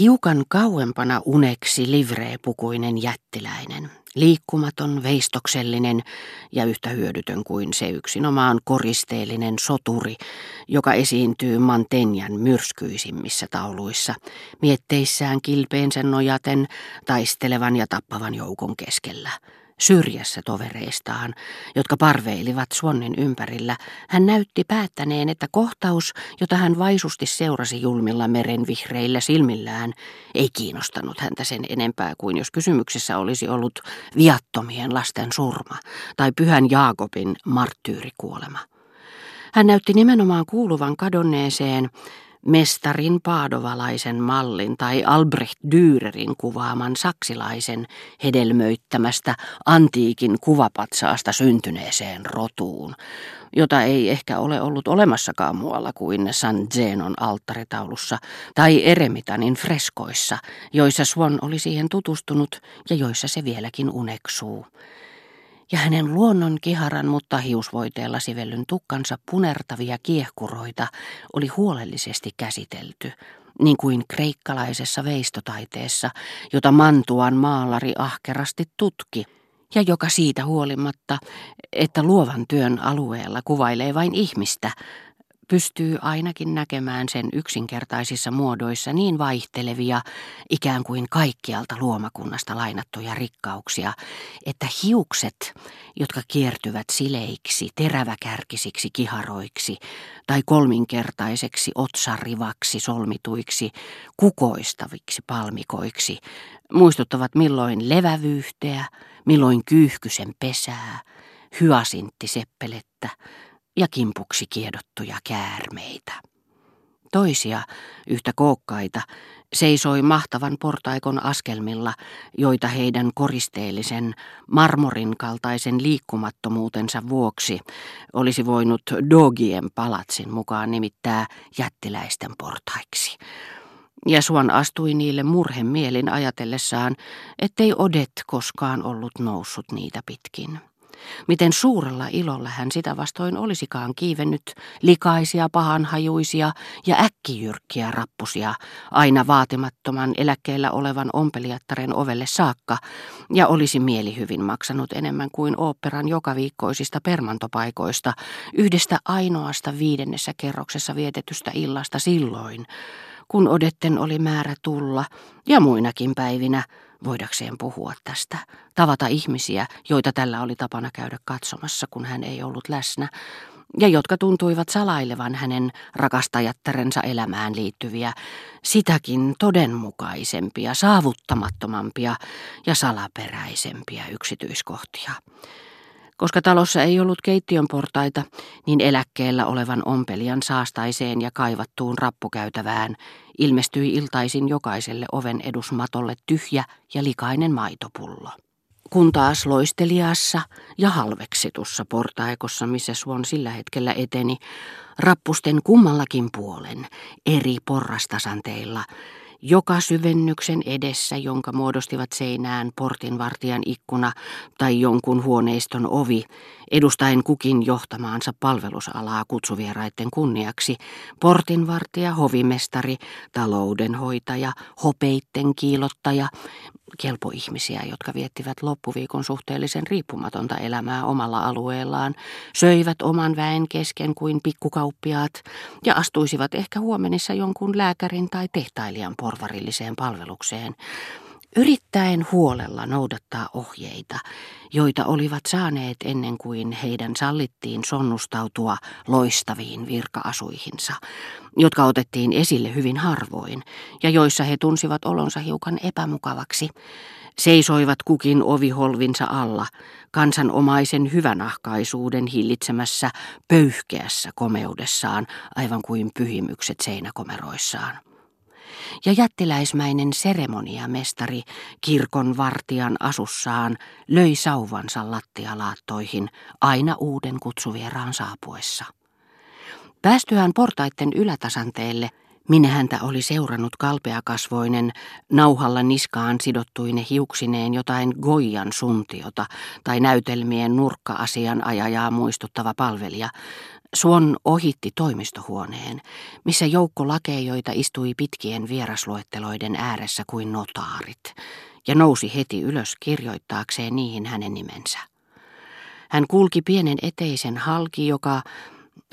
Hiukan kauempana uneksi livreepukuinen jättiläinen, liikkumaton, veistoksellinen ja yhtä hyödytön kuin se yksinomaan koristeellinen soturi, joka esiintyy Mantenjan myrskyisimmissä tauluissa, mietteissään kilpeensä nojaten taistelevan ja tappavan joukon keskellä – syrjässä tovereistaan, jotka parveilivat Swannin ympärillä, hän näytti päättäneen, että kohtaus, jota hän vaisusti seurasi julmilla meren vihreillä silmillään, ei kiinnostanut häntä sen enempää kuin jos kysymyksessä olisi ollut viattomien lasten surma tai pyhän Jaakobin marttyyrikuolema. Hän näytti nimenomaan kuuluvan kadonneeseen mestarin paadovalaisen mallin tai Albrecht Dürerin kuvaaman saksilaisen hedelmöittämästä antiikin kuvapatsaasta syntyneeseen rotuun, jota ei ehkä ole ollut olemassakaan muualla kuin San Zenon alttaritaulussa tai Eremitanin freskoissa, joissa Swan oli siihen tutustunut ja joissa se vieläkin uneksuu ja hänen luonnon kiharan mutta hiusvoiteella sivellyn tukkansa punertavia kiehkuroita oli huolellisesti käsitelty, niin kuin kreikkalaisessa veistotaiteessa, jota Mantuan maalari ahkerasti tutki, ja joka siitä huolimatta, että luovan työn alueella kuvailee vain ihmistä, pystyy ainakin näkemään sen yksinkertaisissa muodoissa niin vaihtelevia, ikään kuin kaikkialta luomakunnasta lainattuja rikkauksia, että hiukset, jotka kiertyvät sileiksi, teräväkärkisiksi kiharoiksi tai kolminkertaiseksi otsarivaksi solmituiksi, kukoistaviksi palmikoiksi, muistuttavat milloin levävyyhteä, milloin kyyhkysen pesää, hyasinttiseppelettä, ja kimpuksi kiedottuja käärmeitä. Toisia, yhtä kookkaita, seisoi mahtavan portaikon askelmilla, joita heidän koristeellisen, marmorin kaltaisen liikkumattomuutensa vuoksi olisi voinut Dogien palatsin mukaan nimittää jättiläisten portaiksi. Ja Suon astui niille murhen mielin ajatellessaan, ettei Odet koskaan ollut noussut niitä pitkin. Miten suurella ilolla hän sitä vastoin olisikaan kiivennyt likaisia, pahanhajuisia ja äkkijyrkkiä rappusia aina vaatimattoman eläkkeellä olevan ompelijattaren ovelle saakka ja olisi mieli hyvin maksanut enemmän kuin oopperan jokaviikkoisista permantopaikoista yhdestä ainoasta viidennessä kerroksessa vietetystä illasta silloin, kun Odetten oli määrä tulla ja muinakin päivinä voidakseen puhua tästä, tavata ihmisiä, joita tällä oli tapana käydä katsomassa, kun hän ei ollut läsnä, ja jotka tuntuivat salailevan hänen rakastajattarensa elämään liittyviä, sitäkin todenmukaisempia, saavuttamattomampia ja salaperäisempiä yksityiskohtia. Koska talossa ei ollut keittiön portaita, niin eläkkeellä olevan ompelijan saastaiseen ja kaivattuun rappukäytävään ilmestyi iltaisin jokaiselle oven edusmatolle tyhjä ja likainen maitopullo. Kun taas loisteliassa ja halveksitussa portaikossa, missä Suon sillä hetkellä eteni, rappusten kummallakin puolen eri porrastasanteilla joka syvennyksen edessä, jonka muodostivat seinään portinvartijan ikkuna tai jonkun huoneiston ovi, edustaen kukin johtamaansa palvelusalaa kutsuvieraiden kunniaksi, portinvartija, hovimestari, taloudenhoitaja, hopeitten kiilottaja, kelpoihmisiä, jotka viettivät loppuviikon suhteellisen riippumatonta elämää omalla alueellaan, söivät oman väen kesken kuin pikkukauppiaat ja astuisivat ehkä huomenissa jonkun lääkärin tai tehtailijan porvarilliseen palvelukseen, yrittäen huolella noudattaa ohjeita, joita olivat saaneet ennen kuin heidän sallittiin sonnustautua loistaviin virkaasuihinsa, jotka otettiin esille hyvin harvoin ja joissa he tunsivat olonsa hiukan epämukavaksi, seisoivat kukin oviholvinsa alla, kansanomaisen hyvänahkaisuuden hillitsemässä pöyhkeässä komeudessaan, aivan kuin pyhimykset seinäkomeroissaan ja jättiläismäinen seremoniamestari kirkon vartijan asussaan löi sauvansa lattialaattoihin aina uuden kutsuvieraan saapuessa. Päästyään portaitten ylätasanteelle, minne häntä oli seurannut kalpeakasvoinen, nauhalla niskaan sidottuine hiuksineen jotain Goijan suntiota tai näytelmien nurkka-asian ajajaa muistuttava palvelija, Suon ohitti toimistohuoneen, missä joukko lakeijoita istui pitkien vierasluetteloiden ääressä kuin notaarit, ja nousi heti ylös kirjoittaakseen niihin hänen nimensä. Hän kulki pienen eteisen halki, joka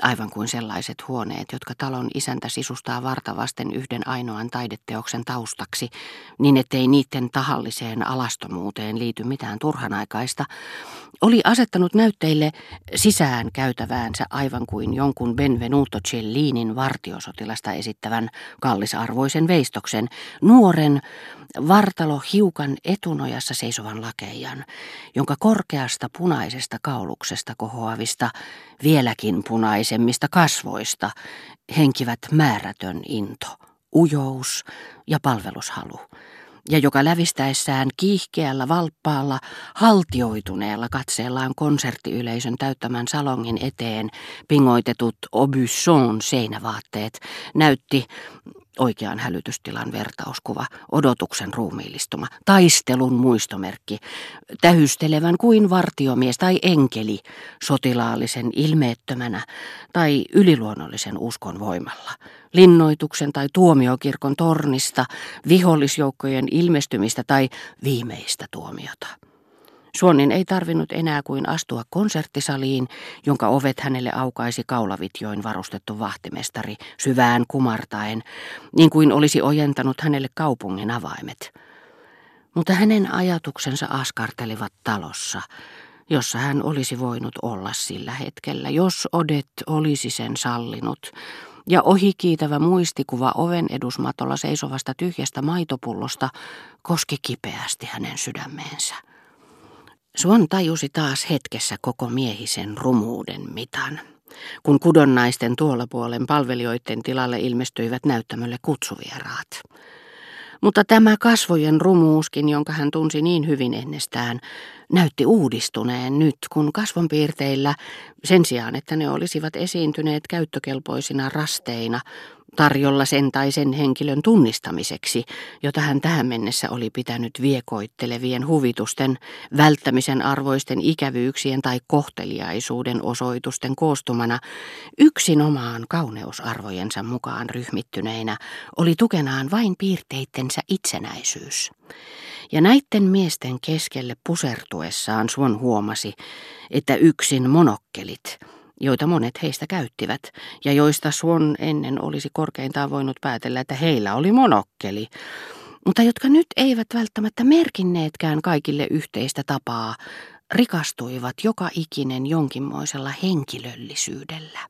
aivan kuin sellaiset huoneet, jotka talon isäntä sisustaa vartavasten yhden ainoan taideteoksen taustaksi, niin ettei niiden tahalliseen alastomuuteen liity mitään turhanaikaista, oli asettanut näytteille sisään käytäväänsä aivan kuin jonkun Benvenuto Cellinin vartiosotilasta esittävän kallisarvoisen veistoksen, nuoren, vartalo hiukan etunojassa seisovan lakeijan, jonka korkeasta punaisesta kauluksesta kohoavista, vieläkin punaisemmista kasvoista henkivät määrätön into, ujous ja palvelushalu ja joka lävistäessään kiihkeällä valppaalla, haltioituneella katseellaan konserttiyleisön täyttämän salongin eteen pingoitetut Aubusson seinävaatteet näytti Oikean hälytystilan vertauskuva, odotuksen ruumiillistuma, taistelun muistomerkki, tähystelevän kuin vartiomies tai enkeli, sotilaallisen ilmeettömänä tai yliluonnollisen uskon voimalla, linnoituksen tai tuomiokirkon tornista, vihollisjoukkojen ilmestymistä tai viimeistä tuomiota. Suonnin ei tarvinnut enää kuin astua konserttisaliin, jonka ovet hänelle aukaisi kaulavitjoin varustettu vahtimestari syvään kumartaen, niin kuin olisi ojentanut hänelle kaupungin avaimet. Mutta hänen ajatuksensa askartelivat talossa, jossa hän olisi voinut olla sillä hetkellä, jos Odet olisi sen sallinut, ja ohikiitävä muistikuva oven edusmatolla seisovasta tyhjästä maitopullosta koski kipeästi hänen sydämeensä. Suon tajusi taas hetkessä koko miehisen rumuuden mitan, kun kudonnaisten tuolla puolen palvelijoiden tilalle ilmestyivät näyttämölle kutsuvieraat. Mutta tämä kasvojen rumuuskin, jonka hän tunsi niin hyvin ennestään, näytti uudistuneen nyt, kun kasvonpiirteillä, sen sijaan että ne olisivat esiintyneet käyttökelpoisina rasteina, tarjolla sen tai sen henkilön tunnistamiseksi, jota hän tähän mennessä oli pitänyt viekoittelevien huvitusten, välttämisen arvoisten ikävyyksien tai kohteliaisuuden osoitusten koostumana, yksinomaan kauneusarvojensa mukaan ryhmittyneinä, oli tukenaan vain piirteittensä itsenäisyys. Ja näitten miesten keskelle pusertuessaan Suon huomasi, että yksin monokkelit – joita monet heistä käyttivät, ja joista Suon ennen olisi korkeintaan voinut päätellä, että heillä oli monokkeli, mutta jotka nyt eivät välttämättä merkinneetkään kaikille yhteistä tapaa, rikastuivat joka ikinen jonkinmoisella henkilöllisyydellä.